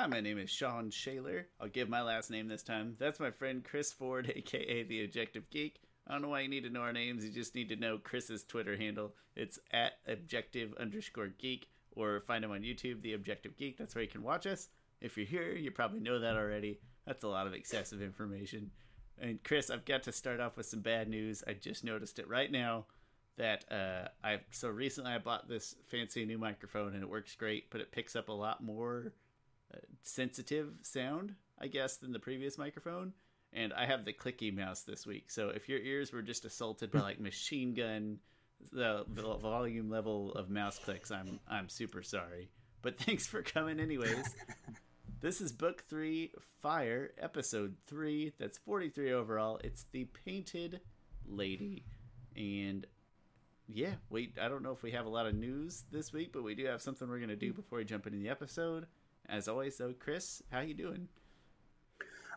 Hi, my name is Sean Shaler. I'll give my last name this time. That's my friend Chris Ford, aka The Objective Geek. I don't know why you need to know our names. You just need to know Chris's Twitter handle. It's at objective underscore geek, or find him on YouTube, The Objective Geek. That's where you can watch us. If you're here, you probably know that already. That's a lot of excessive information. And Chris, I've got to start off with some bad news. I just noticed it right now that uh, I so recently I bought this fancy new microphone and it works great, but it picks up a lot more sensitive sound, I guess, than the previous microphone. And I have the clicky mouse this week, so if your ears were just assaulted by like machine gun the, the volume level of mouse clicks, I'm I'm super sorry. But thanks for coming anyways. This is book three, Fire, episode three. That's 43 overall. It's the Painted Lady. And yeah, we I don't know if we have a lot of news this week, but we do have something we're gonna do hmm. before we jump into the episode. As always, though, Chris, how you doing?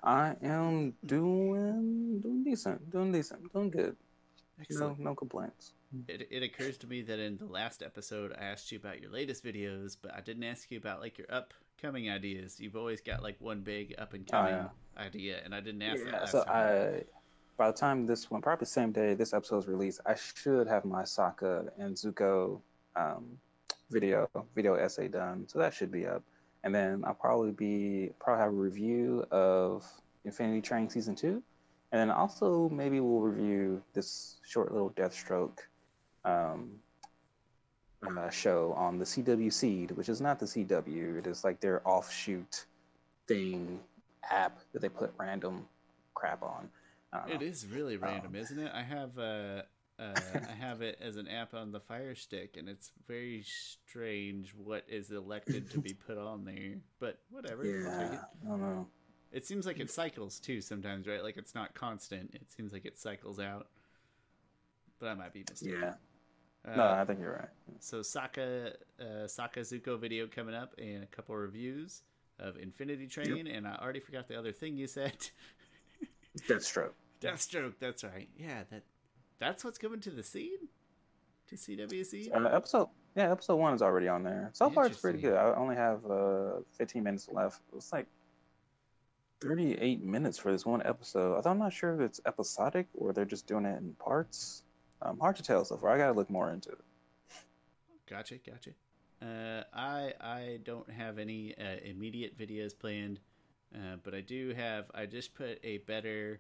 I am doing doing decent, doing decent, doing good. Excellent. No, no complaints. It, it occurs to me that in the last episode, I asked you about your latest videos, but I didn't ask you about like your upcoming ideas. You've always got like one big up and coming Oh, yeah. idea, and I didn't ask that Yeah, last so time. I by the time this one, probably the same day this episode is released, I should have my Sokka and Zuko um, video video essay done. So that should be up, and then I'll probably be probably have a review of Infinity Train season two, and then also maybe we'll review this short little Deathstroke um, uh, show on the CW Seed, which is not the CW. It is like their offshoot thing app that they put random crap on. Know. It is really random, Um, isn't it? I have uh, uh, I have it as an app on the Fire Stick, and it's very strange what is elected to be put on there. But whatever. Yeah, it. I don't know. It seems like it cycles too sometimes, right? Like it's not constant. It seems like it cycles out. But I might be mistaken. Yeah, Uh, no, I think you're right. So Sokka uh, Sokka Zuko video coming up, and a couple reviews of Infinity Train, and I already forgot the other thing you said. Deathstroke. Deathstroke. That's right. Yeah, that that's what's coming to the seed, to CW Seed. And episode, yeah, episode one is already on there. So far, it's pretty good. I only have uh, 15 minutes left. It's like 38 minutes for this one episode. Although I'm not sure if it's episodic or they're just doing it in parts. Um, hard to tell so far. I gotta look more into it. Gotcha, gotcha. Uh, I I don't have any uh, immediate videos planned, uh, but I do have. I just put a better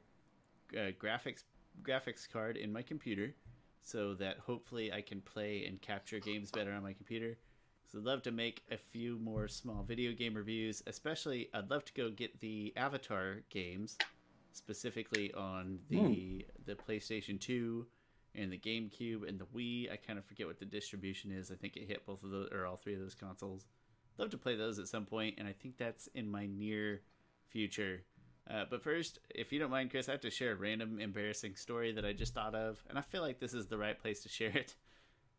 uh, graphics graphics card in my computer, so that hopefully I can play and capture games better on my computer. So I'd love to make a few more small video game reviews. Especially, I'd love to go get the Avatar games, specifically on the hmm. the PlayStation Two and the GameCube and the Wii. I kind of forget what the distribution is. I think it hit both of those or all three of those consoles. Love to play those at some point, and I think that's in my near future. Uh, but first, if you don't mind, Chris, I have to share a random embarrassing story that I just thought of, and I feel like this is the right place to share it.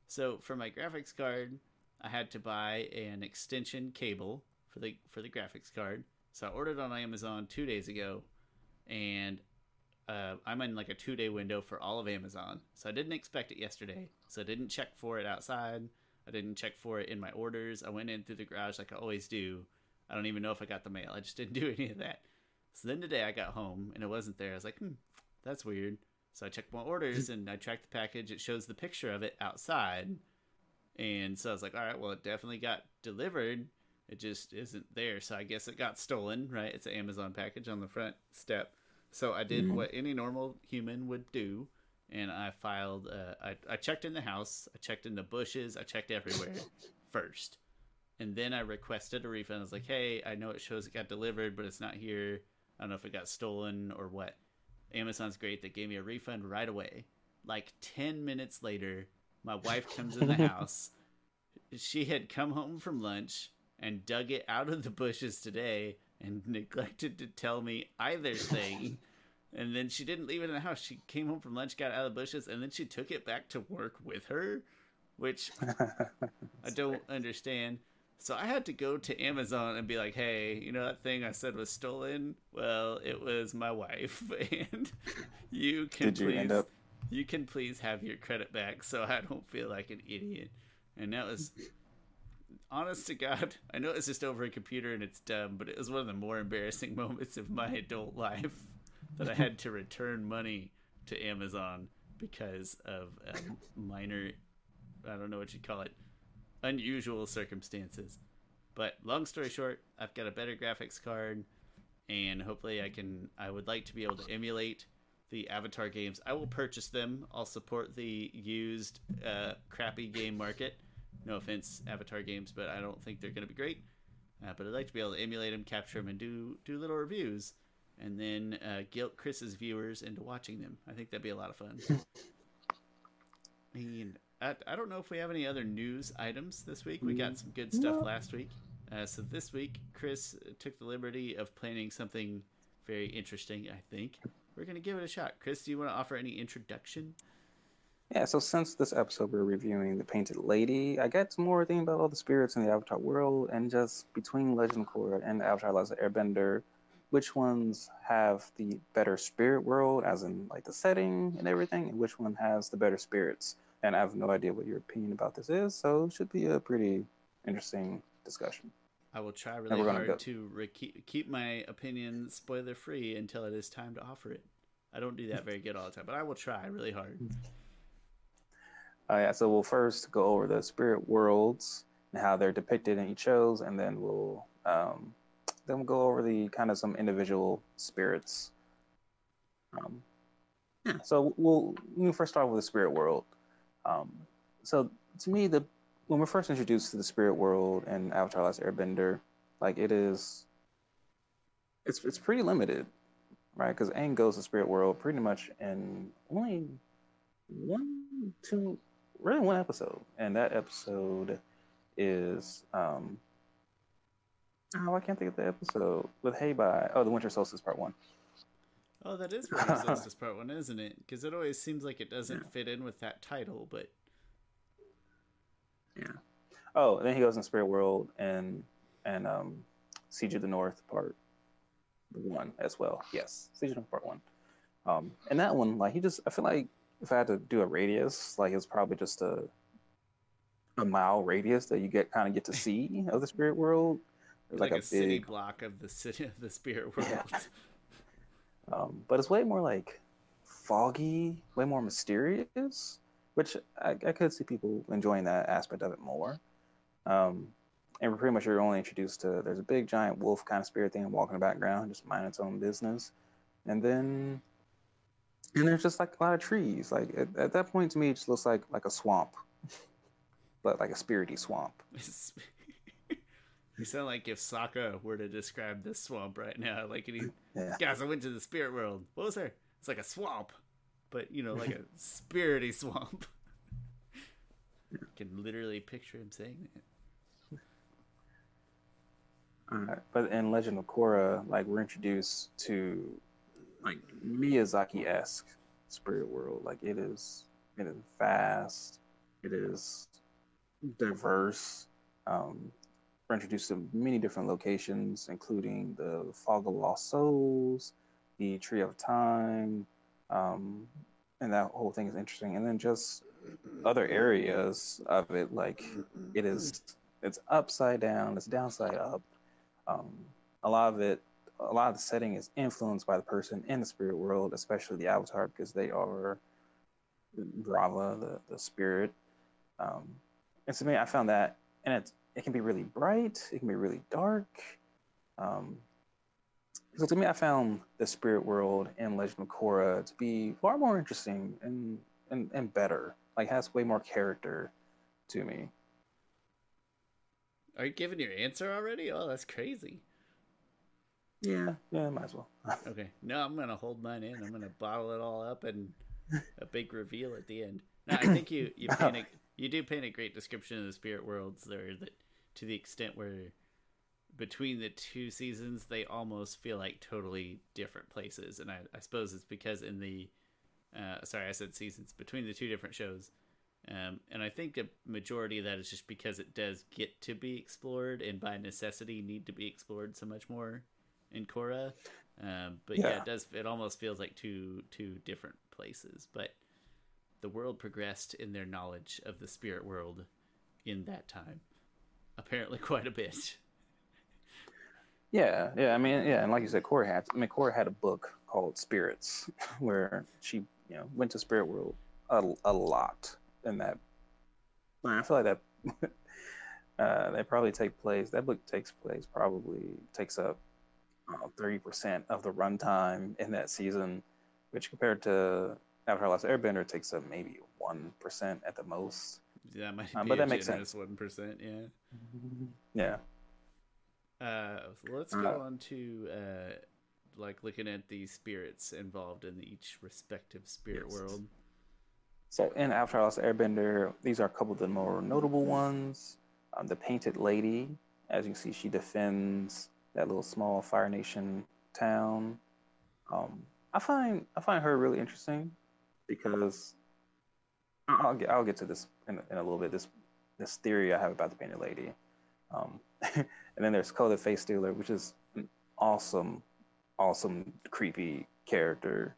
So, for my graphics card, I had to buy an extension cable for the for the graphics card. So I ordered on Amazon two days ago, and uh, I'm in like a two day window for all of Amazon. So I didn't expect it yesterday. So I didn't check for it outside. I didn't check for it in my orders. I went in through the garage like I always do. I don't even know if I got the mail. I just didn't do any of that. So then today I got home and it wasn't there. I was like, hmm, that's weird. So I checked my orders and I tracked the package. It shows the picture of it outside. And so I was like, all right, well, it definitely got delivered. It just isn't there. So I guess it got stolen, right? It's an Amazon package on the front step. So I did Mhm. what any normal human would do, and I filed. Uh, I I checked in the house, I checked in the bushes, I checked everywhere first, and then I requested a refund. I was like, "Hey, I know it shows it got delivered, but it's not here. I don't know if it got stolen or what." Amazon's great; they gave me a refund right away. Like ten minutes later, my wife comes in the house. She had come home from lunch and dug it out of the bushes today and neglected to tell me either thing. and then she didn't leave it in the house. She came home from lunch, got it out of the bushes, and then she took it back to work with her, which I don't understand. So I had to go to Amazon and be like, "Hey, you know that thing I said was stolen? Well, it was my wife, and you can you please up? you can please have your credit back so I don't feel like an idiot." And that was honest to God, I know it's just over a computer and it's dumb, but it was one of the more embarrassing moments of my adult life that I had to return money to Amazon because of a minor, I don't know what you'd call it, unusual circumstances. But long story short, I've got a better graphics card, and hopefully I can. I would like to be able to emulate the Avatar games. I will purchase them. I'll support the used, uh, crappy game market. No offense, Avatar games, but I don't think they're going to be great. Uh, but I'd like to be able to emulate them, capture them, and do do little reviews, and then uh, guilt Chris's viewers into watching them. I think that'd be a lot of fun. and I, I don't know if we have any other news items this week. We got some good stuff No. last week. Uh, so this week, Chris took the liberty of planning something very interesting. I think we're gonna give it a shot. Chris, do you want to offer any introduction? Yeah, so since this episode we're reviewing The Painted Lady, I got some more thinking about all the spirits in the Avatar world and just between Legend of Korra and Avatar Last Airbender, which ones have the better spirit world, as in like the setting and everything, and which one has the better spirits. And I have no idea what your opinion about this is, so it should be a pretty interesting discussion. I will try really hard go- to re- keep, keep my opinion spoiler free until it is time to offer it. I don't do that very good all the time, but I will try really hard. Uh, yeah, so we'll first go over the spirit worlds and how they're depicted in each shows, and then we'll um, then we'll go over the kind of some individual spirits. Um, yeah, so we'll we'll first start with the spirit world. Um, so to me, the when we're first introduced to the spirit world in Avatar: Last Airbender, like it is, it's it's pretty limited, right? Because Aang goes to spirit world pretty much in only one, two, really one episode, and that episode is um. Oh, I can't think of the episode with Hei Bai. Oh, the Winter Solstice Part One. Oh, that is Winter Solstice Part One, isn't it? Because it always seems like it doesn't Yeah. fit in with that title, but Yeah. Oh, and then he goes in Spirit World and and um, Siege of the North Part One as well. Yes, Siege of the North Part One. Um, and that one, like he just, I feel like if I had to do a radius, like it's probably just a a mile radius that you get kind of get to see of the Spirit World. There's like, like, a, a, city block of the city of the spirit world. Yeah. Um, but it's way more like foggy, way more mysterious, which I, I could see people enjoying that aspect of it more. Um, and pretty much you're only introduced to there's a big giant wolf kind of spirit thing walking in the background, just minding its own business, and then and there's just like a lot of trees. Like at, at that point, to me, it just looks like like a swamp, but like a spirity swamp. You sound like if Sokka were to describe this swamp right now. Like, he, Yeah. guys, I went to the spirit world. What was there? It's like a swamp, but you know, like a spirity swamp. I can literally picture him saying that. Uh, but in Legend of Korra, like we're introduced to like Miyazaki esque spirit world. Like it is, it is vast. It is diverse. Um, introduced to many different locations, including the Fog of Lost Souls, the Tree of Time, um, and that whole thing is interesting. And then just other areas of it, like it is, it's upside down, it's downside up. Um, a lot of it, a lot of the setting is influenced by the person in the spirit world, especially the avatar, because they are Raava, the, the spirit. Um, and to me, I found that, and it it can be really bright, it can be really dark. Um, so to me, I found the spirit world in Legend of Korra to be far more interesting and and, and better. Like has way more character to me. Are you giving your answer already? Oh, that's crazy. Yeah, yeah, might as well. Okay, no, I'm gonna hold mine in. I'm gonna bottle it all up and a big reveal at the end. No, I think you you paint a, you do paint a great description of the spirit worlds there. That to the extent where between the two seasons they almost feel like totally different places, and I, I suppose it's because in the uh, sorry I said seasons between the two different shows. Um, and I think the majority of that is just because it does get to be explored, and by necessity need to be explored so much more in Korra. Um, but yeah. Yeah. it does. It almost feels like two two different places. But the world progressed in their knowledge of the spirit world in that time. Apparently quite a bit. Yeah, yeah. I mean, yeah, and like you said, Korra had. I mean, Korra had a book called Spirits, where she, you know, went to spirit world a, a lot in that. I feel like that. uh, they probably take place. That book takes place probably takes up thirty percent of the runtime in that season, which compared to Avatar: Last Airbender takes up maybe one percent at the most. Yeah, that might um, but that makes sense. One percent, yeah. Yeah. Uh, so let's go uh, on to uh, like looking at the spirits involved in each respective spirit yes. world. So in Avatar: Last Airbender, these are a couple of the more notable ones. Um, the Painted Lady, as you can see, she defends that little small Fire Nation town. Um, I find I find her really interesting because I'll get I'll get to this in, in a little bit. This this theory I have about the Painted Lady. Um, and then there's Koh Face Stealer, which is an awesome, awesome, creepy character.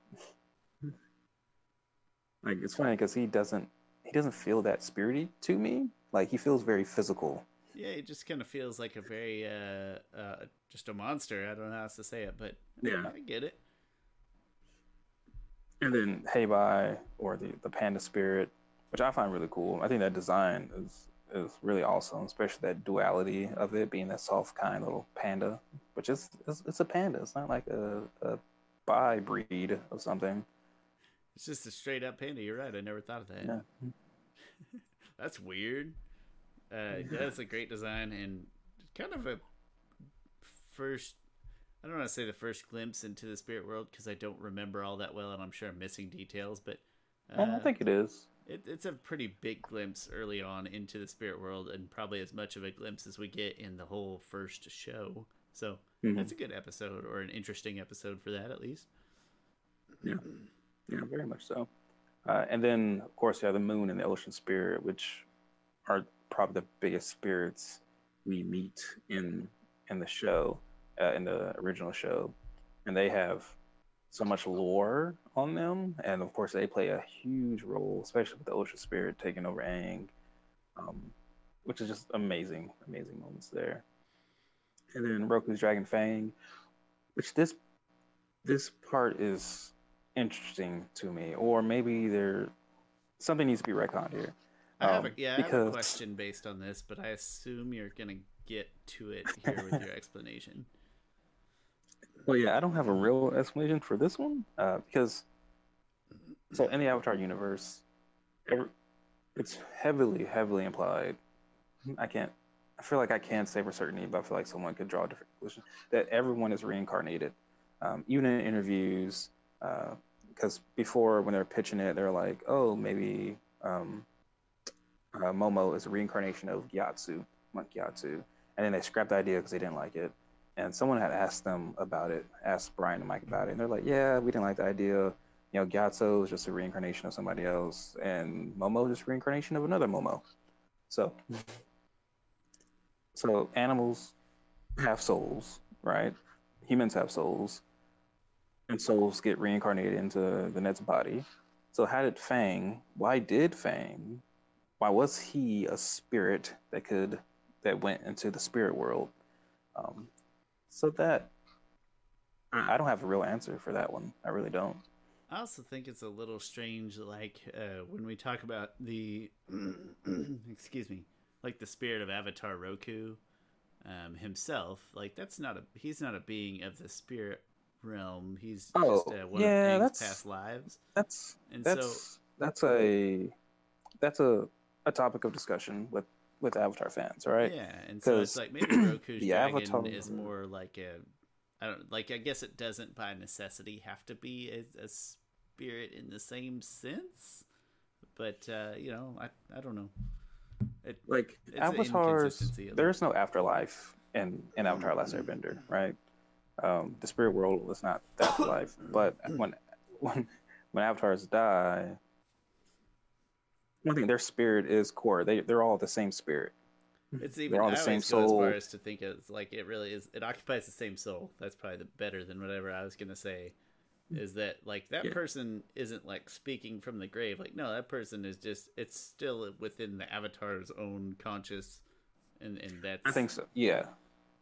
like it's funny because he doesn't he doesn't feel that spirity to me. Like he feels very physical. Yeah, he just kind of feels like a very uh, uh, just a monster. I don't know how else to say it, but yeah, I get it. And then Hei Bai or the the panda spirit, which I find really cool. I think that design is is really awesome, especially that duality of it being that soft kind little panda, which is it's, it's a panda. It's not like a, a bi breed of something. It's just a straight up panda. You're right. I never thought of that. Yeah. That's weird. Uh, that's a great design and kind of a first. I don't want to say the first glimpse into the spirit world because I don't remember all that well, and I'm sure I'm missing details. But uh, I think it is. It, it's a pretty big glimpse early on into the spirit world, and probably as much of a glimpse as we get in the whole first show. So mm-hmm. that's a good episode, or an interesting episode for that, at least. Yeah, yeah, very much so. Uh, and then, of course, you have the moon and the ocean spirit, which are probably the biggest spirits we meet in in the show, uh, in the original show, and they have so much lore on them, and of course they play a huge role, especially with the Ocean Spirit taking over Aang, um, which is just amazing, amazing moments there. And then Roku's Dragon Fang, which this this part is interesting to me, or maybe there something needs to be retconned here. I have a, um, yeah, because... I have a question based on this, but I assume you're gonna get to it here with your explanation. Well, yeah, I don't have a real explanation for this one uh, because so in the Avatar universe, it's heavily, heavily implied. I can't. I feel like I can't say for certainty, but I feel like someone could draw a different conclusion that everyone is reincarnated. Um, even in interviews, because uh, before when they're pitching it, they're like, "Oh, maybe um, uh, Momo is a reincarnation of Gyatso, Monk Gyatso," and then they scrapped the idea because they didn't like it and someone had asked them about it, asked Brian and Mike about it, and they're like, "Yeah, we didn't like the idea. You know, Gyatso is just a reincarnation of somebody else, and Momo is just a reincarnation of another Momo." So, so animals have souls, right? Humans have souls, and souls get reincarnated into the next body. So, how did Fang? Why did Fang? Why was he a spirit that could that went into the spirit world? Um, so that I don't have a real answer for that one. I really don't. I also think it's a little strange, like uh, when we talk about the, excuse me, like the spirit of Avatar Roku um, himself. Like that's not a he's not a being of the spirit realm. He's oh, just uh, one yeah, of that's, past lives. That's and that's so, that's a that's a a topic of discussion with with Avatar fans, right? Yeah, and so it's like maybe Roku's dragon Avatar... is more like a, I don't like. I guess it doesn't by necessity have to be a, a spirit in the same sense, but uh, you know, I I don't know. It, like avatars, there's no afterlife in in Avatar: Last Airbender, right? Um, the spirit world is not the afterlife, but when when when avatars die, one thing their spirit is core. They they're all the same spirit. It's even they're all the same soul. As far as to think it's like it really is. It occupies the same soul. That's probably the better than whatever I was gonna say. Is that like that yeah. person isn't like speaking from the grave? Like no, that person is just it's still within the avatar's own conscious and and that's I think so. Yeah.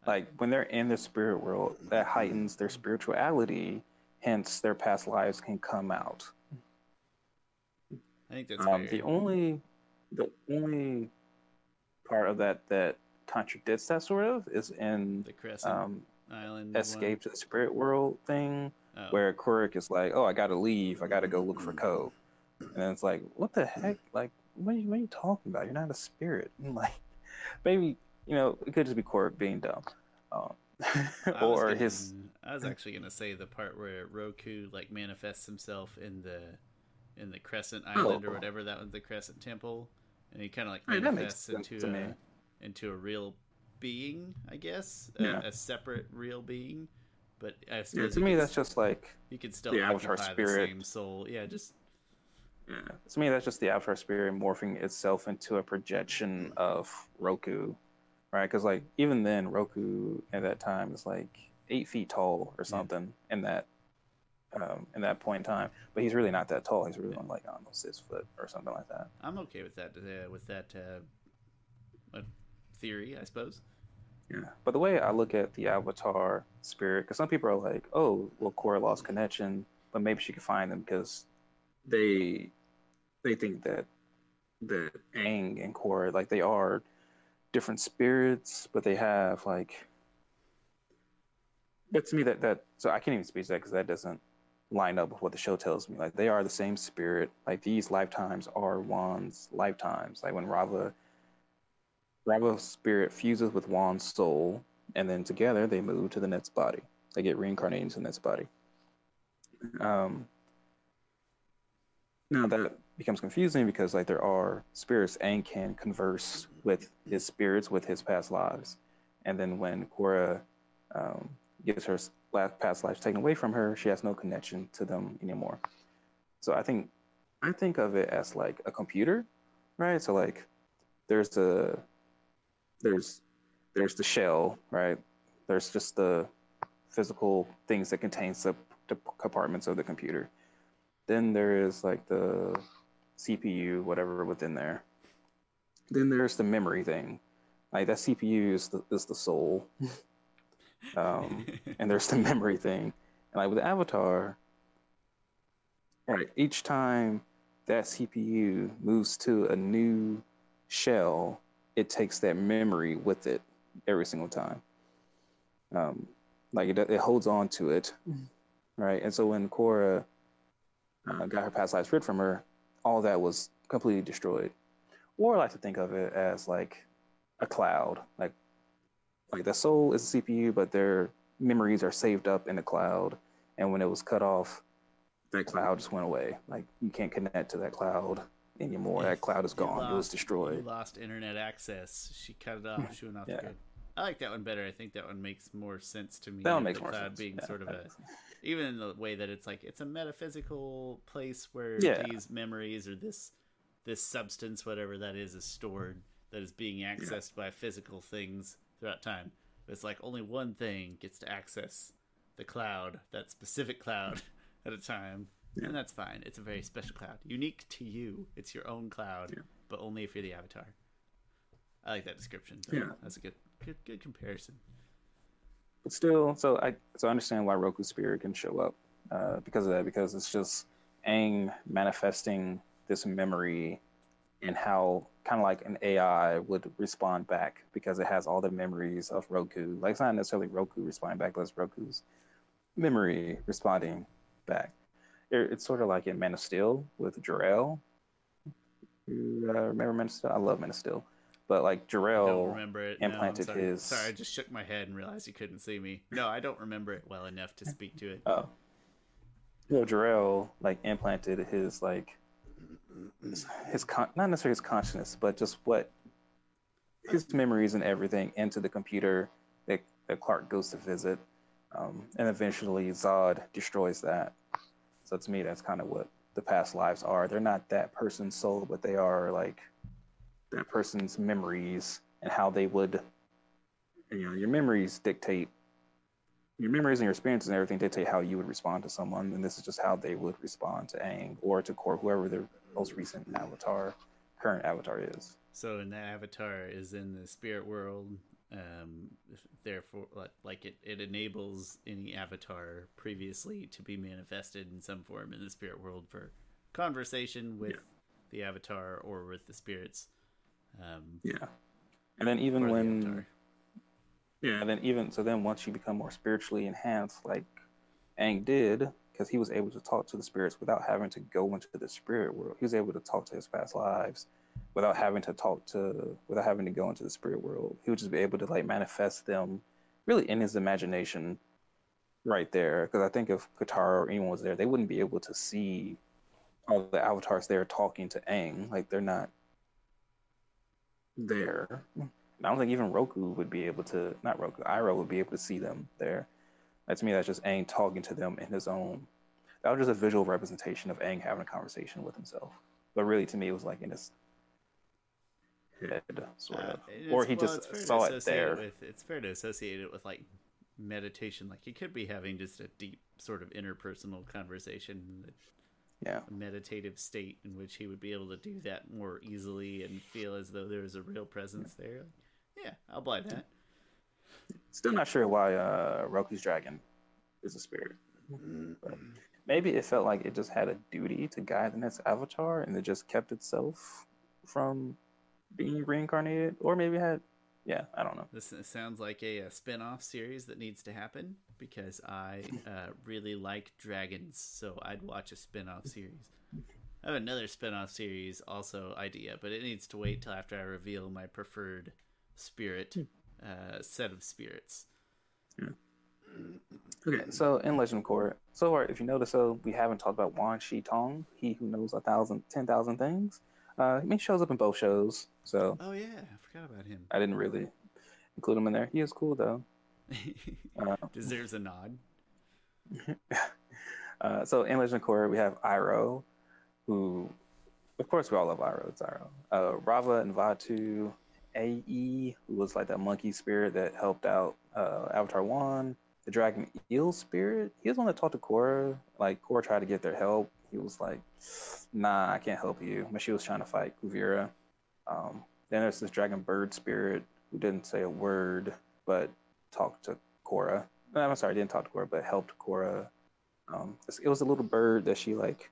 Like when they're in the spirit world, that heightens their spirituality. Hence, their past lives can come out. I think that's Um, the only, the only part of that that contradicts that sort of is in the Crescent um, Island. Escape to the Spirit World thing, Oh. where Kuruk is like, "Oh, I gotta leave. I gotta go look for Koh," and then it's like, "What the heck? Like, what are you, what are you talking about? You're not a spirit." And like, maybe you know, it could just be Kuruk being dumb, um, or gonna- his I was actually gonna say the part where Roku like manifests himself in the in the Crescent Island or whatever that was the Crescent Temple, and he kind of like manifests sense into a into a real being, I guess, Yeah. a, a separate real being. But I Yeah, to me, could that's just like You could still the Avatar spirit. the same soul. Yeah, just Yeah. To me, that's just the Avatar spirit morphing itself into a projection of Roku, right? Because like even then, Roku at that time is like eight feet tall or something in that um, in that point in time. But he's really not that tall. He's really on like I six foot or something like that. I'm okay with that. Uh, with that uh, uh, theory, I suppose. Yeah. But the way I look at the Avatar spirit, because some people are like, oh, well, Korra lost connection, but maybe she could find them because they they think that that Aang and Korra, like they are different spirits, but they have like. But to me, that that so I can't even speak to that because that doesn't line up with what the show tells me. Like they are the same spirit. Like these lifetimes are Wan's lifetimes. Like when Raava Raava's spirit fuses with Wan's soul, and then together they move to the next body. They get reincarnated into the next body. Um, now that becomes confusing because like there are spirits and can converse with his spirits with his past lives, and then when Korra um, gets her last past lives taken away from her, she has no connection to them anymore. So I think I think of it as like a computer, right? So like there's a there's there's the shell, right? There's just the physical things that contains the, the compartments of the computer. Then there is like the CPU, whatever within there. Then there's the memory thing. Like that CPU is the, is the soul. um, and there's the memory thing. And like with Avatar, right, each time that CPU moves to a new shell, it takes that memory with it every single time. Um, like it, it holds on to it, right? And so when Korra uh, got her past lives rid from her, all that was completely destroyed. Or I like to think of it as like a cloud, like like the soul is a CPU, but their memories are saved up in the cloud. And when it was cut off, that cloud just went away. Like you can't connect to that cloud anymore. That cloud is gone. it was destroyed. Lost internet access. She cut it off. She went off Yeah. the grid. I like that one better. I think that one makes more sense to me. That one makes more sense. being Yeah, sort of a even in the way that it's like it's a metaphysical place where Yeah. these memories or this this substance whatever that is is stored that is being accessed by physical things throughout time it's like only one thing gets to access the cloud that specific cloud at a time Yeah. and that's fine it's a very special cloud unique to you it's your own cloud Yeah. but only if you're the avatar i like that description though. Yeah. that's a good good good comparison but still, so I so I understand why Roku Spirit can show up uh, because of that. Because it's just Aang manifesting this memory and how kind of like an AI would respond back because it has all the memories of Roku. Like it's not necessarily Roku responding back, but it's Roku's memory responding back. It, it's sort of like in Man of Steel with Jor-El. You uh, remember Man of Steel? I love Man of Steel, but like Jor-El remember it. No, implanted sorry. his- Sorry, I just shook my head and realized you couldn't see me. No, I don't remember it well enough to speak to it. Oh. Well, Jor-El like implanted his like his, con- not necessarily his consciousness, but just what his memories and everything into the computer that, that Clark goes to visit, um, and eventually Zod destroys that. So to me, that's kind of what the past lives are. They're not that person's soul, but they are like that person's memories and how they would. You know, your memories dictate your memories and your experiences and everything dictate how you would respond to someone, and this is just how they would respond to Aang or to Korra, whoever their most recent avatar current avatar is. So, and the avatar is in the spirit world. Um, therefore, like it, it enables any avatar previously to be manifested in some form in the spirit world for conversation with yeah. the avatar or with the spirits. Um, yeah, and then even when, yeah, and then even so, then once you become more spiritually enhanced, like Aang did, because he was able to talk to the spirits without having to go into the spirit world. He was able to talk to his past lives without having to talk to, without having to go into the spirit world. He would just be able to like manifest them, really in his imagination, right there. Because I think if Katara or anyone was there, they wouldn't be able to see all the avatars there talking to Aang. Like they're not there. Mm. I don't think even Roku would be able to, not Roku, Iroh would be able to see them there. That to me, that's just Aang talking to them in his own. That was just a visual representation of Aang having a conversation with himself. But really, to me, it was like in his head, sort of, uh, or he well, just saw it there. With, it's fair to associate it with like meditation. Like he could be having just a deep sort of interpersonal conversation. Yeah, a meditative state in which he would be able to do that more easily and feel as though there was a real presence yeah. there. Yeah, I'll buy that. Still not sure why uh, Roku's dragon is a spirit. But maybe it felt like it just had a duty to guide the next avatar, and it just kept itself from being reincarnated, or maybe it had. Yeah, I don't know. This sounds like a, a spin-off series that needs to happen because I uh, really like dragons, so I'd watch a spin-off series. I have another spin-off series also idea, but it needs to wait till after I reveal my preferred spirit uh, set of spirits. Yeah. Okay, so in Legend of Korra, so far, if you notice, so we haven't talked about Wan Shi Tong, he who knows a thousand, ten thousand things. Uh, he shows up in both shows, so. Oh yeah, I forgot about him. I didn't really include him in there. He is cool though. uh, Deserves a nod. uh, so in Legend of Korra, we have Iroh, who, of course, we all love Iroh. It's Iroh. Uh, Raava and Vaatu, Ae, who was like that monkey spirit that helped out uh, Avatar Wan, the dragon eel spirit. He was one that talked to Korra. Like Korra tried to get their help. He was like, "Nah, I can't help you." But she was trying to fight Kuvira. Um, then there's this dragon bird spirit who didn't say a word but talked to Korra. I'm sorry, didn't talk to Korra, but helped Korra. Um, it was a little bird that she like.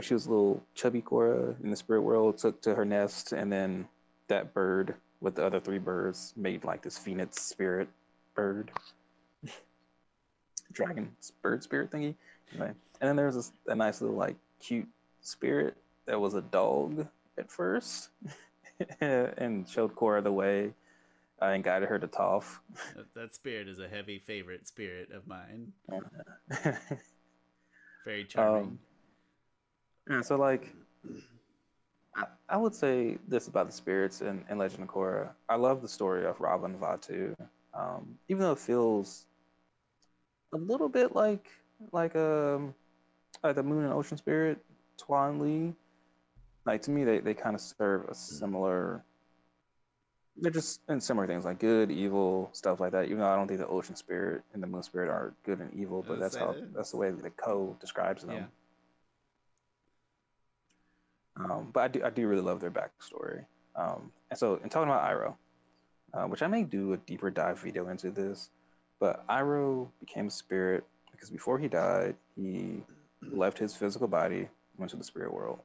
She was a little chubby Korra in the spirit world, took to her nest, and then that bird with the other three birds made like this phoenix spirit bird, dragon bird spirit thingy. Anyway. And then there was a nice little like cute spirit that was a dog at first, and showed Korra the way uh, and guided her to Toph. That, spirit is a heavy favorite spirit of mine. Very charming. Um, yeah, so like I, I would say this about the spirits in, in Legend of Korra. I love the story of Raava Vaatu, Um, even though it feels a little bit like like um like the Moon and Ocean Spirit, Tui and La. Like to me, they, they kind of serve a similar. They're just in similar things like good, evil, stuff like that. Even though I don't think the Ocean Spirit and the Moon Spirit are good and evil, but that's how that. that's the way the Koh describes them. Yeah. Um, but I do, I do really love their backstory. Um, and so, in talking about Iroh, uh, which I may do a deeper dive video into this, but Iroh became a spirit because before he died, he left his physical body, went to the spirit world.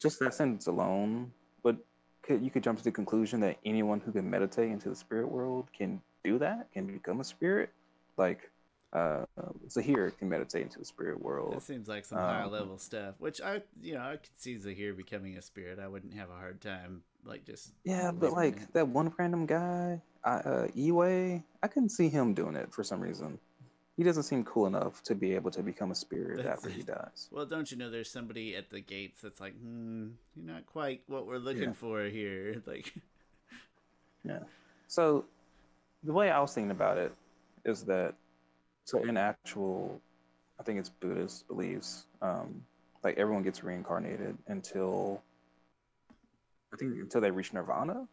Just that sentence alone, but could, you could jump to the conclusion that anyone who can meditate into the spirit world can do that, can become a spirit. Like, uh, Zahir can meditate into the spirit world. That seems like some um, higher level stuff, which I, you know, I could see Zahir becoming a spirit. I wouldn't have a hard time, like just. Yeah, but like that one random guy, I, uh, Iway, I couldn't see him doing it for some reason. He doesn't seem cool enough to be able to become a spirit that's, after he dies. Well, don't you know there's somebody at the gates that's like, hmm, you're not quite what we're looking yeah. for here. Like, yeah. So, the way I was thinking about it is that so in actual, I think it's Buddhist beliefs. Um, like everyone gets reincarnated until I think until they reach nirvana,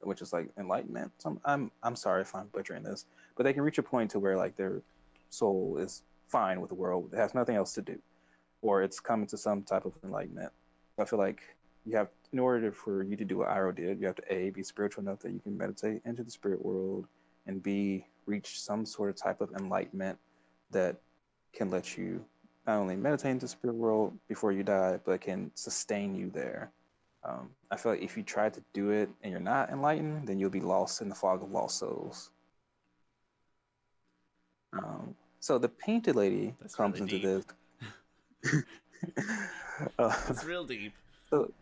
which is like enlightenment. So I'm, I'm I'm sorry if I'm butchering this, but they can reach a point to where like their soul is fine with the world. It has nothing else to do, or it's coming to some type of enlightenment. I feel like you have in order for you to do what Iroh did, you have to a be spiritual enough that you can meditate into the spirit world, and b reach some sort of type of enlightenment that can let you not only meditate into the spirit world before you die, but can sustain you there. Um, I feel like if you try to do it and you're not enlightened, then you'll be lost in the fog of lost souls. Um, so the painted lady That's comes really into this. uh, it's real deep. So,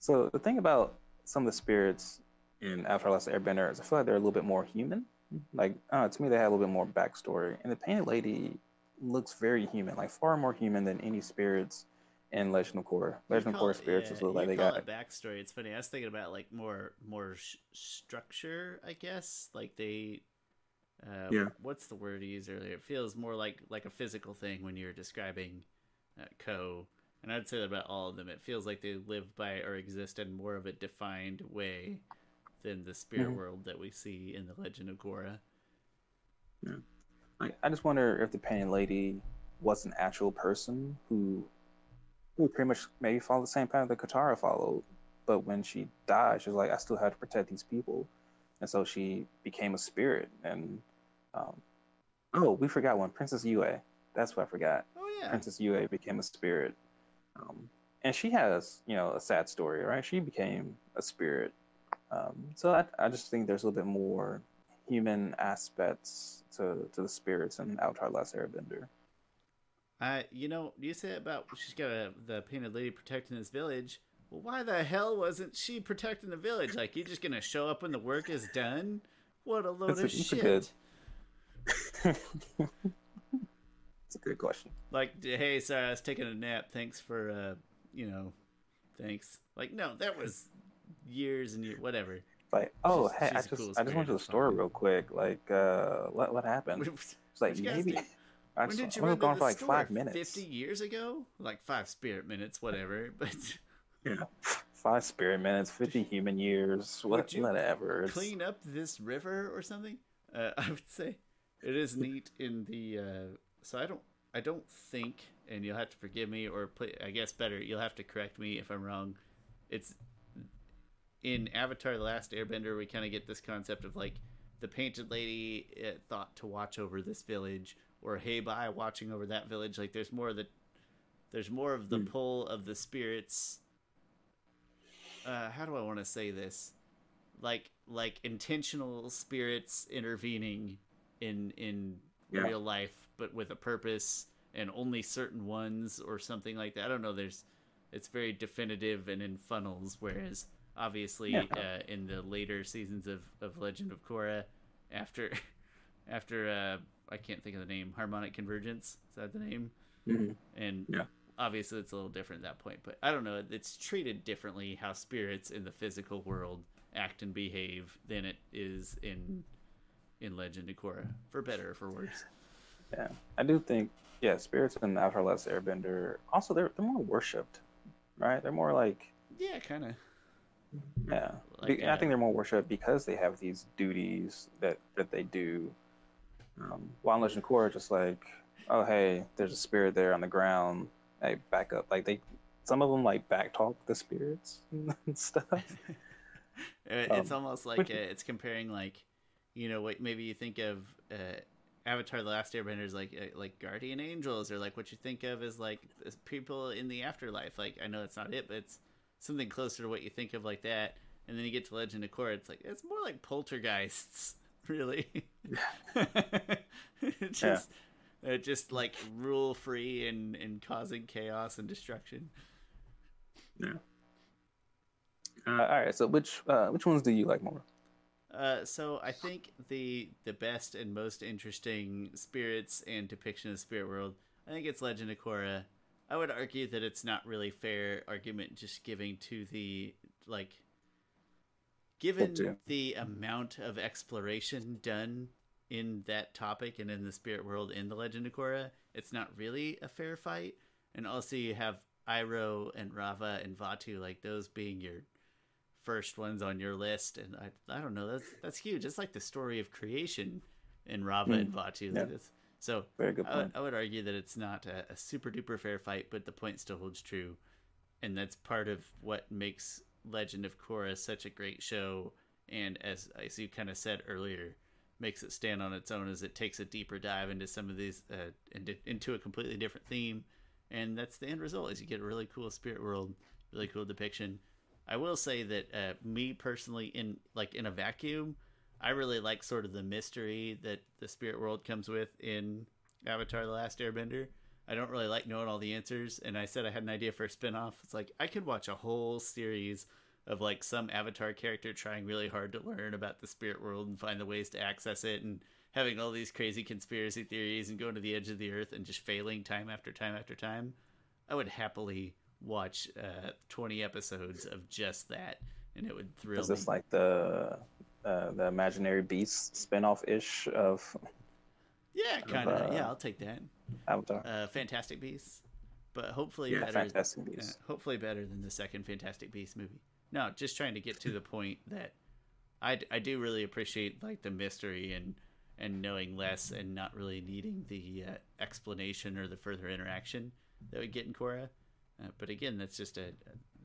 so the thing about some of the spirits in Avatar: Last Airbender is I feel like they're a little bit more human. Like uh, to me, they have a little bit more backstory, and the painted lady looks very human, like far more human than any spirits in Legend of Korra. Legend of Korra spirits yeah, look like they got it backstory. It's funny. I was thinking about like more more sh- structure, I guess. Like they, uh, yeah. What's the word you used earlier? It feels more like like a physical thing when you're describing uh, Koh. And I'd say that about all of them. It feels like they live by or exist in more of a defined way than the spirit mm-hmm. world that we see in the Legend of Korra. Yeah. I, I just wonder if the painted lady was an actual person who who pretty much maybe followed the same path that Katara followed. But when she died, she was like, I still have to protect these people. And so she became a spirit. And um, oh, we forgot one Princess Yue. That's what I forgot. Oh, yeah. Princess Yue became a spirit. Um, and she has, you know, a sad story, right? She became a spirit. Um, so I, I just think there's a little bit more human aspects to, to the spirits in Avatar Last Airbender. I, you know, you say about she's got a, the painted lady protecting this village. Well, why the hell wasn't she protecting the village? Like, you're just gonna show up when the work is done? What a load that's of a, shit. It's a good question. Like, hey, sorry, I was taking a nap. Thanks for, uh, you know, thanks. Like, no, that was years and years, whatever. Like, oh, she's, hey, she's I just, cool I just went to the store real quick. Like, uh, what, what happened? It's like maybe. I when did you run gone for like store? five minutes. Fifty years ago, like five spirit minutes, whatever. But yeah, five spirit minutes, fifty human years, what, whatever. Clean up this river or something. Uh, I would say it is neat in the. Uh, so I don't, I don't think, and you'll have to forgive me, or play, I guess better, you'll have to correct me if I'm wrong. It's in Avatar: The Last Airbender. We kind of get this concept of like the painted lady uh, thought to watch over this village or Hei-Bai watching over that village. Like there's more of the there's more of the mm. pull of the spirits. Uh, how do I want to say this? Like like intentional spirits intervening in in yeah. real life, but with a purpose, and only certain ones or something like that. I don't know. There's it's very definitive and in funnels, whereas obviously yeah. uh, in the later seasons of, of Legend of Korra, after after uh, I can't think of the name. Harmonic Convergence is that the name? Mm-hmm. And yeah. obviously it's a little different at that point. But I don't know. It's treated differently how spirits in the physical world act and behave than it is in in Legend of Korra, for better or for worse. Yeah, I do think yeah, spirits in Avatar: Last Airbender also they're they're more worshipped, right? They're more like yeah, kind of. Yeah, like, I think they're more worshipped because they have these duties that that they do um, while Legend Core, are just like, oh hey, there's a spirit there on the ground. Hey, back up. Like they, some of them like backtalk the spirits and stuff. it's um, almost like uh, it's comparing like, you know, what maybe you think of uh, Avatar: The Last Airbender is like uh, like guardian angels, or like what you think of as like people in the afterlife. Like I know it's not it, but it's something closer to what you think of like that. And then you get to Legend of Korra, it's like it's more like poltergeists really. just, yeah. uh, just like rule free and, and causing chaos and destruction. Yeah. Uh, all right. So which uh, which ones do you like more? Uh, so I think the the best and most interesting spirits and depiction of the spirit world. I think it's Legend of Korra. I would argue that it's not really fair argument just giving to the like given the amount of exploration done in that topic and in the spirit world in the Legend of Korra, it's not really a fair fight. And also, you have Iroh and Raava and Vaatu, like those being your first ones on your list. And I, I don't know, that's that's huge. It's like the story of creation in Raava mm. and Vaatu. Like so, very good I would, I would, argue that it's not a, a super duper fair fight, but the point still holds true. and that's part of what makes Legend of Korra such a great show. And as as you kind of said earlier, makes it stand on its own as it takes a deeper dive into some of these uh, into, into a completely different theme, and that's the end result. Is you get a really cool spirit world, really cool depiction. I will say that uh, me personally, in like in a vacuum, I really like sort of the mystery that the spirit world comes with in Avatar: The Last Airbender. I don't really like knowing all the answers, and I said I had an idea for a spinoff. It's like I could watch a whole series of like some avatar character trying really hard to learn about the spirit world and find the ways to access it and having all these crazy conspiracy theories and going to the edge of the earth and just failing time after time after time i would happily watch uh, 20 episodes of just that and it would thrill Is this me like the uh, the imaginary beast spin-off ish of yeah kind of uh, yeah i'll take that Avatar? uh, fantastic beasts but hopefully Yeah, better Fantastic Yeah, Beasts. hopefully better than the second Fantastic Beast movie. No, just trying to get to the point that I, I do really appreciate like the mystery and and knowing less and not really needing the uh, explanation or the further interaction that we get in Korra. Uh, but again, that's just a,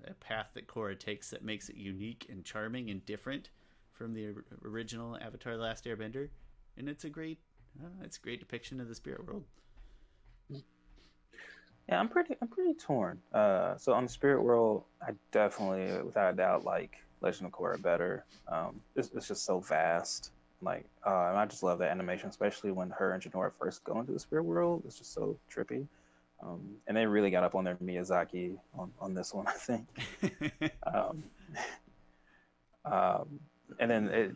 a path that Korra takes that makes it unique and charming and different from the original Avatar: The Last Airbender, and it's a great, know, it's a great depiction of the spirit world. Yeah, I'm pretty I'm pretty torn. Uh, so on the spirit world, I definitely, without a doubt, like Legend of Korra better. Um, it's, it's just so vast. Like, uh, and I just love that animation, especially when her and Jinora first go into the spirit world. It's just so trippy. Um, and they really got up on their Miyazaki on, on this one, I think. um, um, and then it,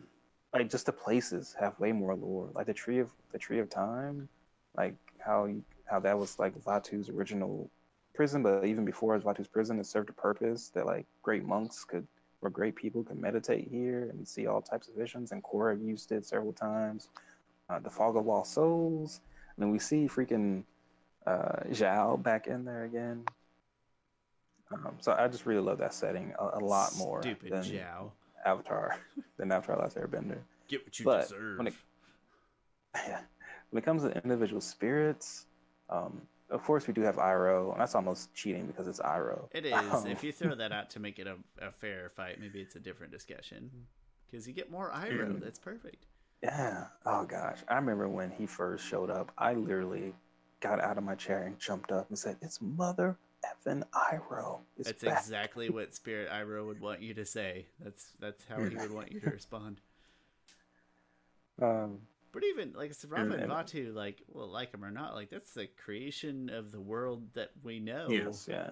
like just the places have way more lore. Like the tree of the tree of time, like how you, how that was like Vaatu's original prison, but even before it was Vaatu's prison, it served a purpose that like great monks could or great people could meditate here and see all types of visions. And Korra used it several times. Uh, the fog of lost souls, and then we see freaking uh, Zhao back in there again. Um, so I just really love that setting a, a lot more Stupid than Zhao. Avatar than Avatar: Last Airbender. Get what you But deserve. when it- Yeah. When it comes to individual spirits, um, of course we do have Iroh, and that's almost cheating because it's Iroh. It is. Um, If you throw that out to make it a, a fair fight, maybe it's a different discussion. Because you get more Iroh. Mm. That's perfect. Yeah. Oh gosh, I remember when he first showed up. I literally got out of my chair and jumped up and said, "It's Mother effing Iroh." It's That's back." exactly what Spirit Iroh would want you to say. That's that's how he would want you to respond. Um, But even like it's and And- Vaatu, like well, like him or not, like that's the creation of the world that we know. yes. Yeah.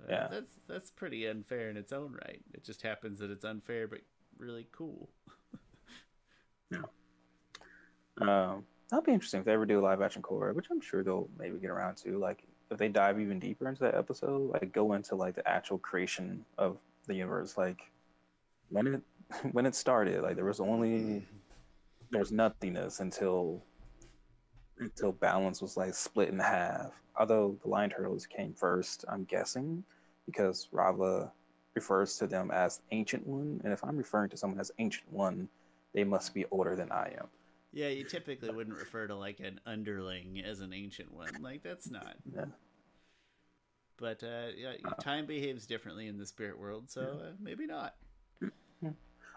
Uh, yeah. That's that's pretty unfair in its own right. It just happens that it's unfair, but really cool. Um, that'll be interesting if they ever do a live action Korra, which I'm sure they'll maybe get around to. Like if they dive even deeper into that episode, like go into like the actual creation of the universe, like when it when it started, like there was only there's nothingness until until balance was like split in half. Although the lion turtles came first, I'm guessing, because Raava refers to them as ancient one, and if I'm referring to someone as ancient one, they must be older than I am. Yeah, you typically wouldn't refer to like an underling as an ancient one. Like that's not. Yeah. But uh, yeah, time behaves differently in the spirit world, so uh, maybe not.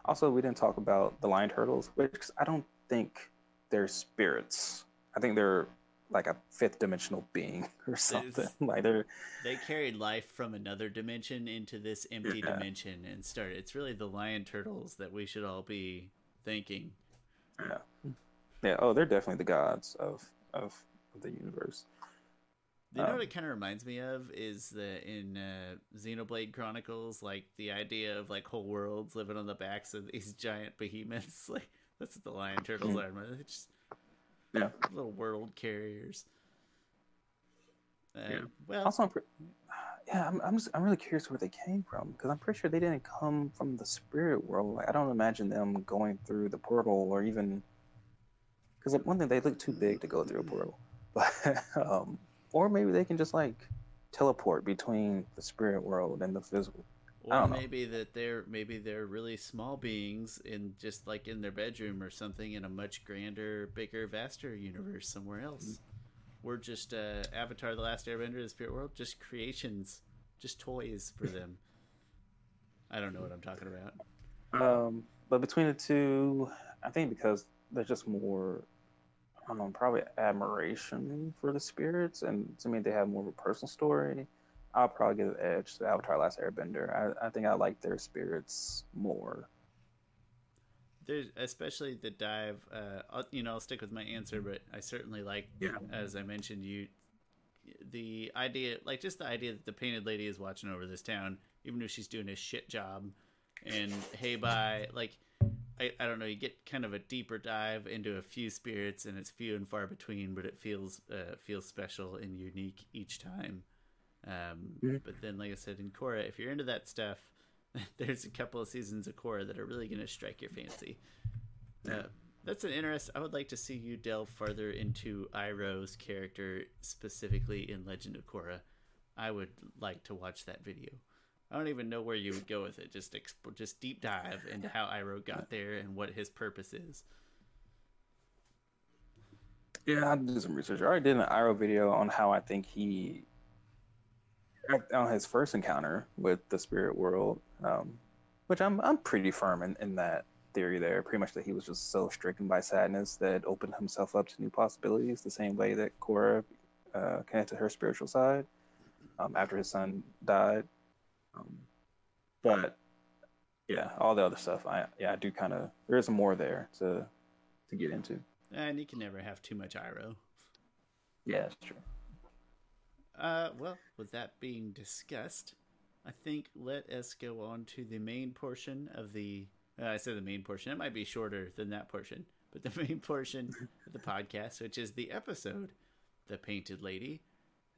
Also, we didn't talk about the lion turtles, which I don't think they're spirits. I think they're like a fifth dimensional being or something. Like they're They carried life from another dimension into this empty Yeah. dimension and started. It's really the lion turtles that we should all be thanking. yeah, yeah. Oh, they're definitely the gods of of, of the universe. You know Um, what it kind of reminds me of is the in uh, Xenoblade Chronicles, like the idea of like whole worlds living on the backs of these giant behemoths. Like that's what the lion turtles Mhm. are. They're just Yeah. little world carriers. Uh, Yeah. Well, Also, I'm pre- yeah, I'm I'm, just, I'm really curious where they came from because I'm pretty sure they didn't come from the spirit world. Like, I don't imagine them going through the portal or even because one thing they look too big to go through a portal, but um, or maybe they can just like teleport between the spirit world and the physical. I or don't know. maybe that they're maybe they're really small beings in just like in their bedroom or something in a much grander, bigger, vaster universe somewhere else. We're just uh, Avatar: The Last Airbender, the spirit world, just creations just toys for them. I don't know what I'm talking about. Um, but between the two, I think because there's just more, um, probably admiration for the spirits, and to me they have more of a personal story. I'll probably give the edge to Avatar: Last Airbender. I, I think I like their spirits more. There's especially the dive. Uh, I'll, you know, I'll stick with my answer, but I certainly like, Yeah. as I mentioned, you the idea, like just the idea that the painted lady is watching over this town, even if she's doing a shit job. And Hei Bai, like I, I don't know, you get kind of a deeper dive into a few spirits, and it's few and far between, but it feels uh, feels special and unique each time. Um, Mhm. But then, like I said, in Korra, if you're into that stuff, there's a couple of seasons of Korra that are really going to strike your fancy. Uh, that's an interest. I would like to see you delve further into Iroh's character specifically in Legend of Korra. I would like to watch that video. I don't even know where you would go with it. Just exp- just deep dive into how Iroh got there and what his purpose is. Yeah, I did some research. I already did an Iroh video on how I think he, on his first encounter with the spirit world, um, which I'm I'm pretty firm in, in that theory there. Pretty much that he was just so stricken by sadness that opened himself up to new possibilities, the same way that Korra uh, connected her spiritual side um, after his son died. Um, but yeah, all the other stuff, I yeah, I do kind of there is more there to to get into. And you can never have too much Iroh. Yeah, that's true. Uh, well, with that being discussed, I think let us go on to the main portion of the. Uh, I said the main portion. It might be shorter than that portion, but the main portion of the podcast, which is the episode, "The Painted Lady."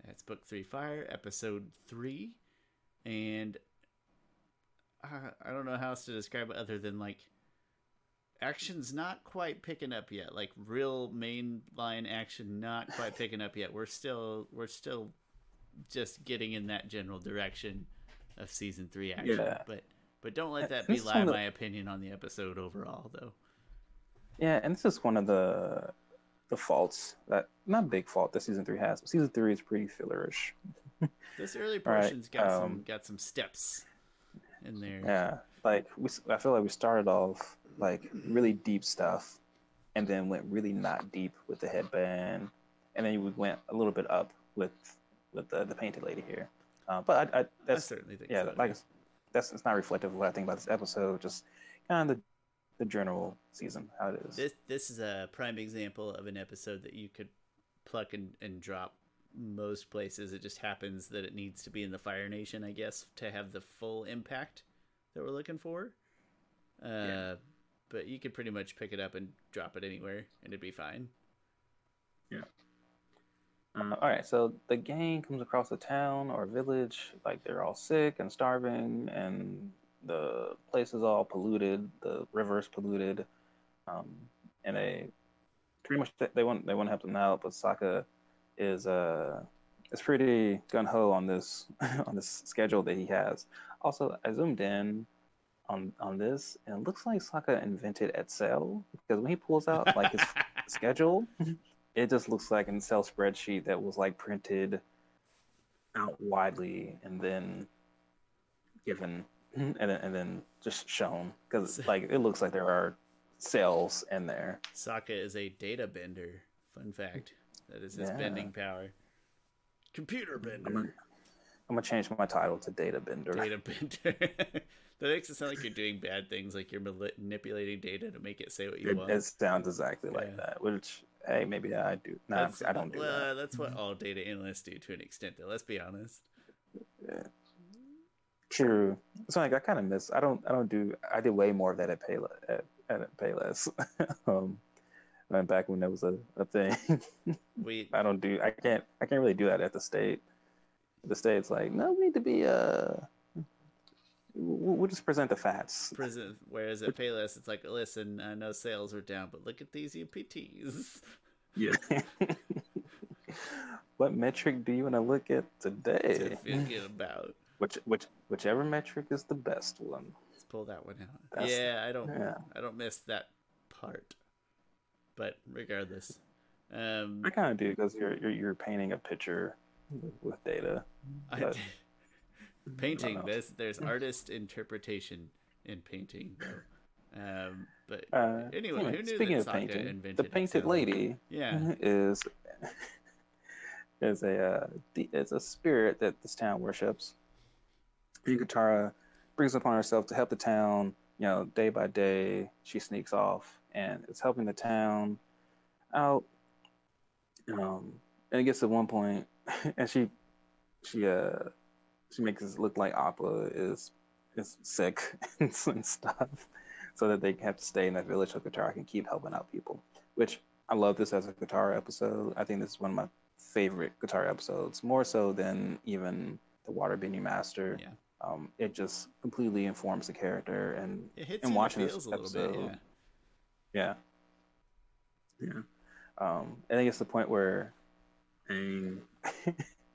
That's book three, Fire, episode three, and uh, I don't know how else to describe it other than like action's not quite picking up yet. Like real mainline action, not quite picking up yet. We're still we're still just getting in that general direction of season three action. Yeah. But but don't let that belie my opinion on the episode overall, though. Yeah, and this is one of the the faults that not big fault that season three has, but season three is pretty fillerish. This early All right, portion's got some um, got some steps in there. Yeah, like we, I feel like we started off like really deep stuff, and then went really not deep with the headband, and then we went a little bit up with with the, the painted lady here. Uh, but I, I I that's certainly think yeah, so. like that's it's not reflective of what I think about this episode. Just kind of the the general season how it is. This this is a prime example of an episode that you could pluck and, and drop most places. It just happens that it needs to be in the Fire Nation, I guess, to have the full impact that we're looking for. Uh, Yeah. But you could pretty much pick it up and drop it anywhere, and it'd be fine. Uh, all right, so the gang comes across a town or village, like they're all sick and starving, and the place is all polluted. The river's polluted, um, and they pretty much they want they want to help them out, but Sokka is uh is pretty gun ho on this on this schedule that he has. Also, I zoomed in on on this, and it looks like Sokka invented Excel because when he pulls out like his schedule, it just looks like an Excel spreadsheet that was like printed out widely and then given and then, and then just shown because like it looks like there are cells in there. Sokka is a data bender. Fun fact. That is his Yeah. bending power. Computer I'm bender. gonna, I'm gonna change my title to Data Bender. Data bender. that makes it sound like you're doing bad things, like you're manipulating data to make it say what you It, want. it sounds exactly like Yeah. that. Which hey, maybe I do. No, That's- I don't do well, that. That's what all data analysts do to an extent, though. Let's be honest. True. So like I kind of miss. I don't. I don't do. I did way more of that at Payless. At, at Payless. um, and back when that was a, a thing. We I don't do. I can't. I can't really do that at the state. The state's like, no, we need to be. Uh, we'll, just present the facts. present, whereas at Payless, it's like, listen, I know sales are down, but look at these UPTs. Yeah. what metric do you want to look at today? good about. Which which whichever metric is the best one. Let's pull that one out. That's- yeah, I don't. Yeah. I don't miss that part. But regardless, um, I kind of do because you're, you're you're painting a picture with, with data. I, Painting. There's there's artist interpretation in painting. Um, but Uh, anyway, anyway, who knew speaking that of painting, invented the painted lady Yeah. is is a uh, is a spirit that this town worships. And Katara brings upon herself to help the town. You know, day by day, she sneaks off and it's helping the town out. Um, and it gets to one point, and she she uh she makes it look like Appa is is sick and stuff, so that they have to stay in that village so Katara can keep helping out people. Which I love this as a Katara episode. I think this is one of my favorite Katara episodes, more so than even the Waterbending Master. Yeah. Um, it just completely informs the character, and It hits And you in the watching this little bit. episode, Yeah. Yeah, yeah. Um, and it gets to the point where Aang,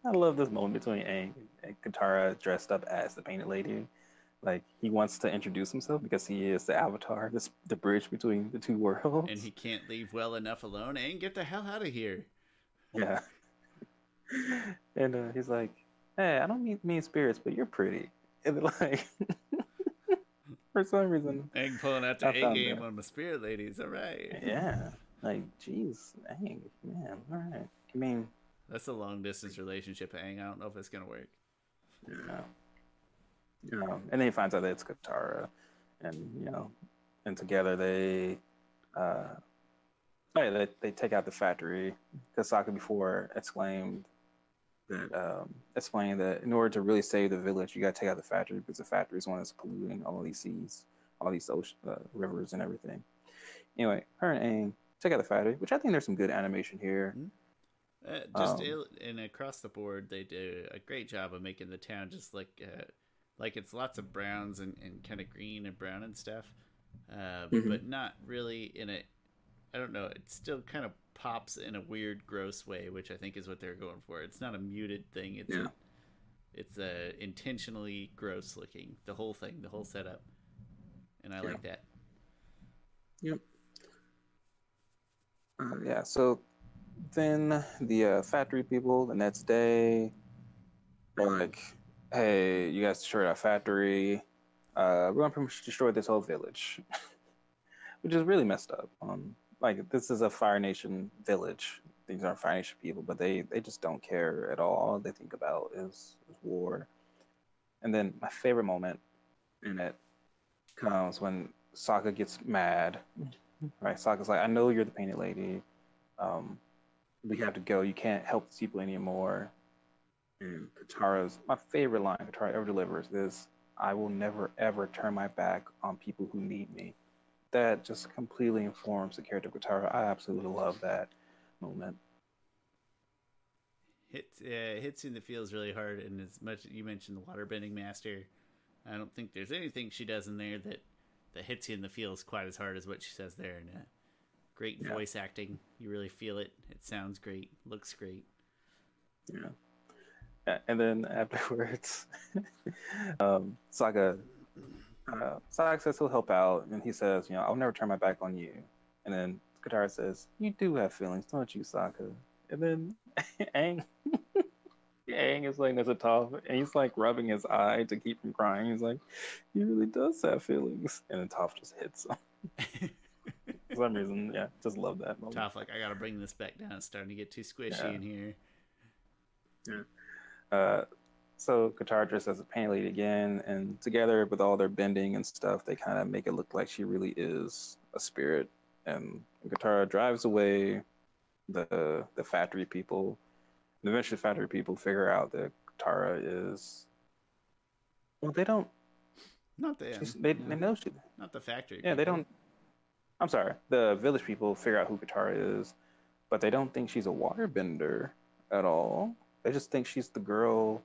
I love this moment between Aang and Katara dressed up as the Painted Lady. Like he wants to introduce himself because he is the Avatar, this the bridge between the two worlds. And he can't leave well enough alone. And get the hell out of here. Yeah. And uh, he's like, "Hey, I don't mean mean spirits, but you're pretty." And like, for some reason, Egg pulling out the A game that. on my spirit ladies. All right. yeah, like, jeez, dang, man, all right. I mean, That's a long distance relationship, Aang. I don't know if it's gonna work. yeah. Um, and then he finds out that it's Katara, and you know, and together they, uh, oh yeah, they, they take out the factory. Because Sokka before exclaimed that, um, explained that in order to really save the village, you got to take out the factory because the factory is one that's polluting all of these seas, all these ocean, uh, rivers, and everything. Anyway, her and Aang take out the factory, which I think there's some good animation here. Uh, just Um, il- and across the board, they do a great job of making the town just like uh, like it's lots of browns and, and kind of green and brown and stuff, uh, Mhm. but not really in a. I don't know. It still kind of pops in a weird, gross way, which I think is what they're going for. It's not a muted thing. It's Yeah. a, it's a intentionally gross looking. The whole thing, the whole setup, and I Yeah. like that. Yep. Uh, yeah. So then the uh, factory people the next day are like, "Hey, you guys destroyed our factory. Uh, we're gonna pretty much destroy this whole village," which is really messed up. Um, like this is a Fire Nation village. These aren't Fire Nation people, but they they just don't care at all. All they think about is, is war. And then my favorite moment in it comes when Sokka gets mad. Right, Sokka's like, I know you're the painted lady. Um, we have to go. You can't help these people anymore. And Katara's my favorite line Katara ever delivers is, "I will never ever turn my back on people who need me." That just completely informs the character of Katara. I absolutely love that moment. Hits uh, hits you in the feels really hard, and as much you mentioned the waterbending master, I don't think there's anything she does in there that that hits you in the feels quite as hard as what she says there. And uh, great Yeah. voice acting, you really feel it. It sounds great, looks great. Yeah. And then afterwards, um, Sokka, uh, says he'll help out, and he says, you know, I'll never turn my back on you. And then Katara says, you do have feelings, don't you, Sokka? And then Aang, Aang is laying next a Toph, and he's like rubbing his eye to keep from crying. He's like, he really does have feelings. And then Toph just hits him. For some reason, yeah, just love that moment. Toph, like I gotta bring this back down. It's starting to get too squishy Yeah. in here. Yeah. Uh, so Katara dressed as a paint lady again, and together with all their bending and stuff, they kind of make it look like she really is a spirit. And Katara drives away the the factory people. And eventually, factory people figure out that Katara is. Well, they don't. Not the They, no, they know she. not the factory. Yeah, they don't. I'm sorry. The village people figure out who Katara is, but they don't think she's a waterbender at all. They just think she's the girl.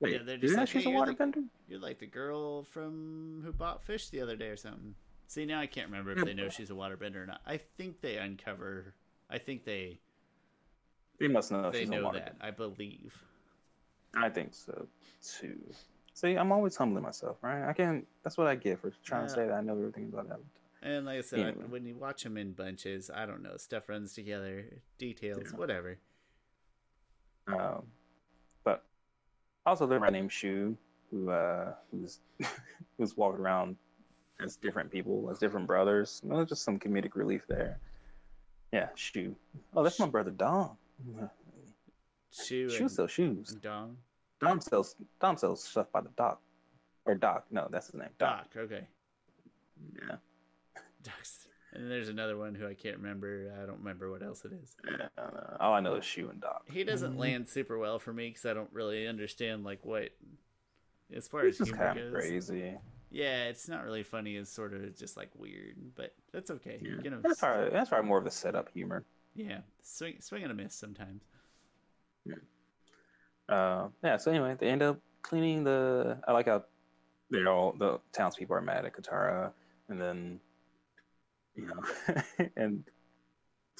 Wait, Yeah, they're just know like, she's "Hey, a you're the- waterbender? You're like the girl from who bought fish the other day or something. See, now I can't remember if they know she's a waterbender or not. I think they uncover. I think they They must know they she's a know that. I believe. I think so too. See, I'm always humbling myself, right? I can't. That's what I get for trying Yeah. to say that I know everything about that. And like I said, I- when you watch them in bunches, I don't know, stuff runs together, details, Yeah. whatever. Um, Also, there's a named Shu who uh, who's who's walking around as different people, as different brothers. You know, just some comedic relief there. Yeah, Shu. Oh, that's my brother Dom. Shu Shu sells shoes. Dong. Dom sells Dom sells stuff by the dock. Or Doc. No, that's his name. Doc. Doc. Okay. Yeah. Doc's. And then there's another one who I can't remember. I don't remember what else it is. yeah. I don't know. All I know is Shu and Doc. He doesn't Mhm. land super well for me because I don't really understand like what. As far He's as just humor kind of goes, crazy. yeah, it's not really funny. It's sort of just like weird, but that's okay. Yeah. You know, That's probably that's probably more of the setup humor. yeah, swing, swing and a miss sometimes. Uh, yeah. So anyway, they end up cleaning the. I like how they're all the townspeople are mad at Katara, and then you know, and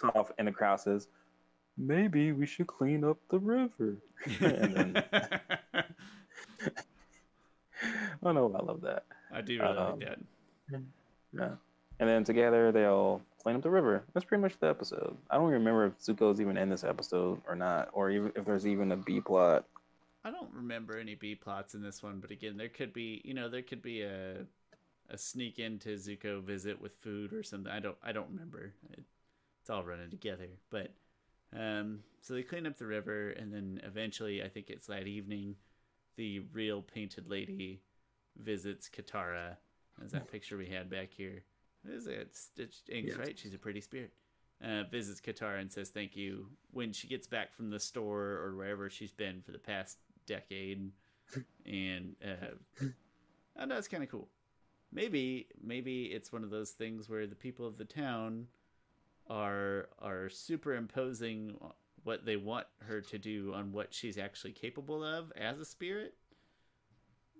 Toph in the crowd says, "Maybe we should clean up the river." then I know I love that. I do really Um, like that. Yeah. And then together they all clean up the river. That's pretty much the episode. I don't remember if Zuko's even in this episode or not, or even if there's even a B plot. I don't remember any B plots in this one, but again, there could be, you know, there could be a a sneak into Zuko visit with food or something. I don't, I don't remember. It, it's all running together, but um, so they clean up the river, and then eventually, I think it's that evening, the real painted lady visits Katara. There's that picture we had back here. Is it Stitch Inks, Yes. right? She's a pretty spirit. Uh, visits Katara and says thank you when she gets back from the store or wherever she's been for the past decade. and uh, I know it's kind of cool. Maybe maybe it's one of those things where the people of the town are are superimposing what they want her to do on what she's actually capable of as a spirit.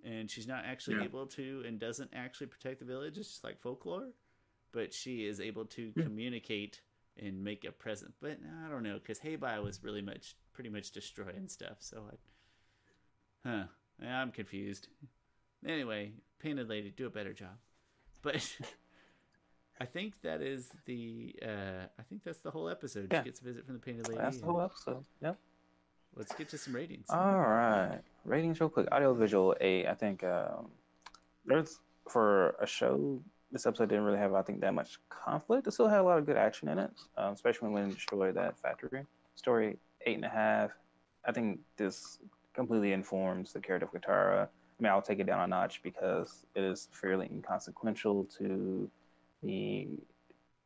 And she's not actually Yeah. able to and doesn't actually protect the village. It's just like folklore. But she is able to Yeah. communicate and make a present. But i don't know because Hei Bai was really much pretty much destroying stuff. So i huh. I'm confused anyway painted lady do a better job but I think that is the. Uh, I think that's the whole episode. Yeah. She gets a visit from the painted lady. That's the whole episode. Yep. Let's get to some ratings. All right. Ratings real quick. Audio visual eight. I think um, there's for a show. This episode didn't really have, I think, that much conflict. It still had a lot of good action in it, um, especially when they destroyed that factory. Story eight and a half. I think this completely informs the character of Katara. I mean, I'll take it down a notch because it is fairly inconsequential to the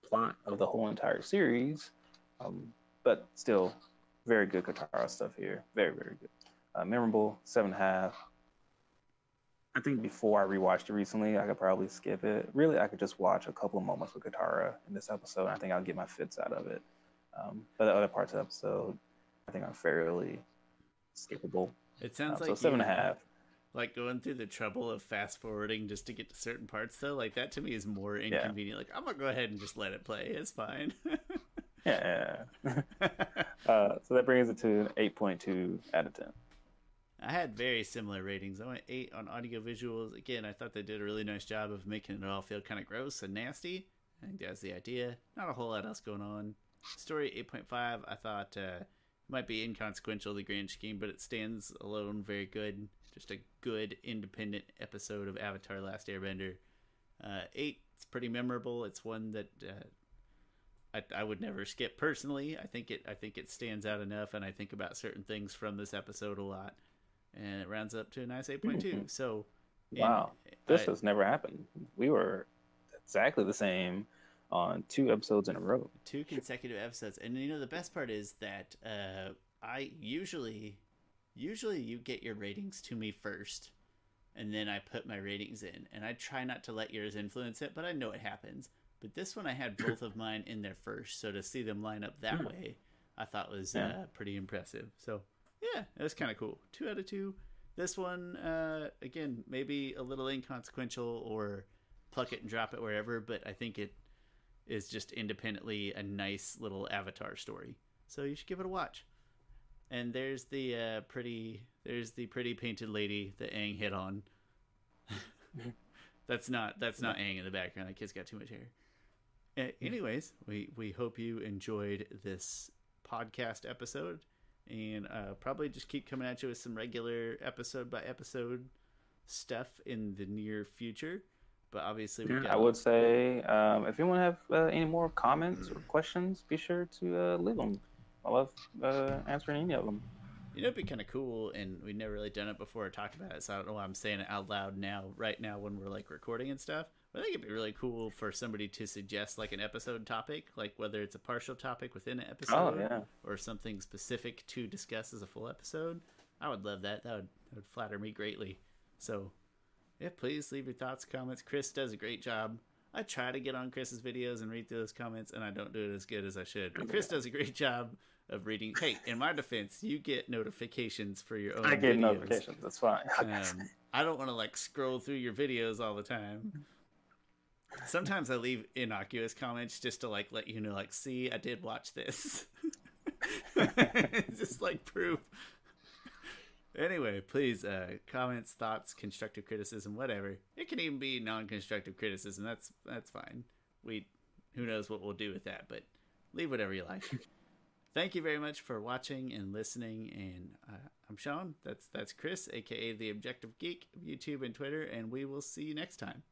plot of the whole entire series, um, but still very good Katara stuff here. Very, very good. Uh, memorable, seven and a half. I think before I rewatched it recently, I could probably skip it. Really, I could just watch a couple of moments with Katara in this episode. And I think I'll get my fits out of it. Um, but the other parts of the episode, I think are fairly skippable. it sounds Um, like so seven and a half. Like going through the trouble of fast forwarding just to get to certain parts, though. Like that to me is more inconvenient. Like I'm gonna go ahead and just let it play. It's fine. Yeah. uh, so that brings it to an 8.2 out of 10. I had very similar ratings. I went eight on audio visuals. Again, I thought they did a really nice job of making it all feel kind of gross and nasty. I think that's the idea. Not a whole lot else going on. Story eight point five. I thought uh, might be inconsequential the grand scheme, but it stands alone very good. Just a good independent episode of Avatar: Last Airbender. Uh, eight. It's pretty memorable. It's one that. Uh, I, I would never skip personally. I think it I think it stands out enough, and I think about certain things from this episode a lot, and it rounds up to a nice eight point two. So, and Wow. This I- has never happened. We were exactly the same on two episodes in a row. two consecutive episodes, and you know the best part is that uh, I usually usually you get your ratings to me first, and then I put my ratings in, and I try not to let yours influence it, but I know it happens. But this one I had both of mine in there first, so to see them line up that Hmm. way, I thought was uh, pretty impressive. So yeah, it was kind of cool. Two out of two. This one, uh, again, maybe a little inconsequential or pluck it and drop it wherever, but I think it is just independently a nice little Avatar story. So you should give it a watch. And there's the uh, pretty, there's the pretty painted lady that Aang hit on. that's not that's not Aang in the background. That kid's got too much hair. Uh, anyways, we we hope you enjoyed this podcast episode, and uh, probably just keep coming at you with some regular episode by episode stuff in the near future. But obviously, we I would say um, if anyone have uh, any more comments or questions, be sure to uh, leave them. I love uh, answering any of them. You know, it'd be kind of cool, and we've never really done it before or talked about it, so I don't know why I'm saying it out loud now, right now, when we're like recording and stuff. But I think it'd be really cool for somebody to suggest like an episode topic, like whether it's a partial topic within an episode Oh, yeah. or something specific to discuss as a full episode. I would love that. That would, that would flatter me greatly. So, yeah, please leave your thoughts, comments. Chris does a great job. I try to get on Chris's videos and read through those comments, and I don't do it as good as I should. But Chris does a great job of reading. Hey, in my defense, you get notifications for your own. I get videos. notifications. That's fine. Um, I don't want to like scroll through your videos all the time. Sometimes I leave innocuous comments just to like let you know, like, see, I did watch this. just like proof. Anyway, please, uh, comments, thoughts, constructive criticism, whatever. It can even be non-constructive criticism. That's that's fine. We, who knows what we'll do with that, but leave whatever you like. Thank you very much for watching and listening. And uh, I'm Sean. That's that's Chris, aka the Objective Geek of YouTube and Twitter. And we will see you next time.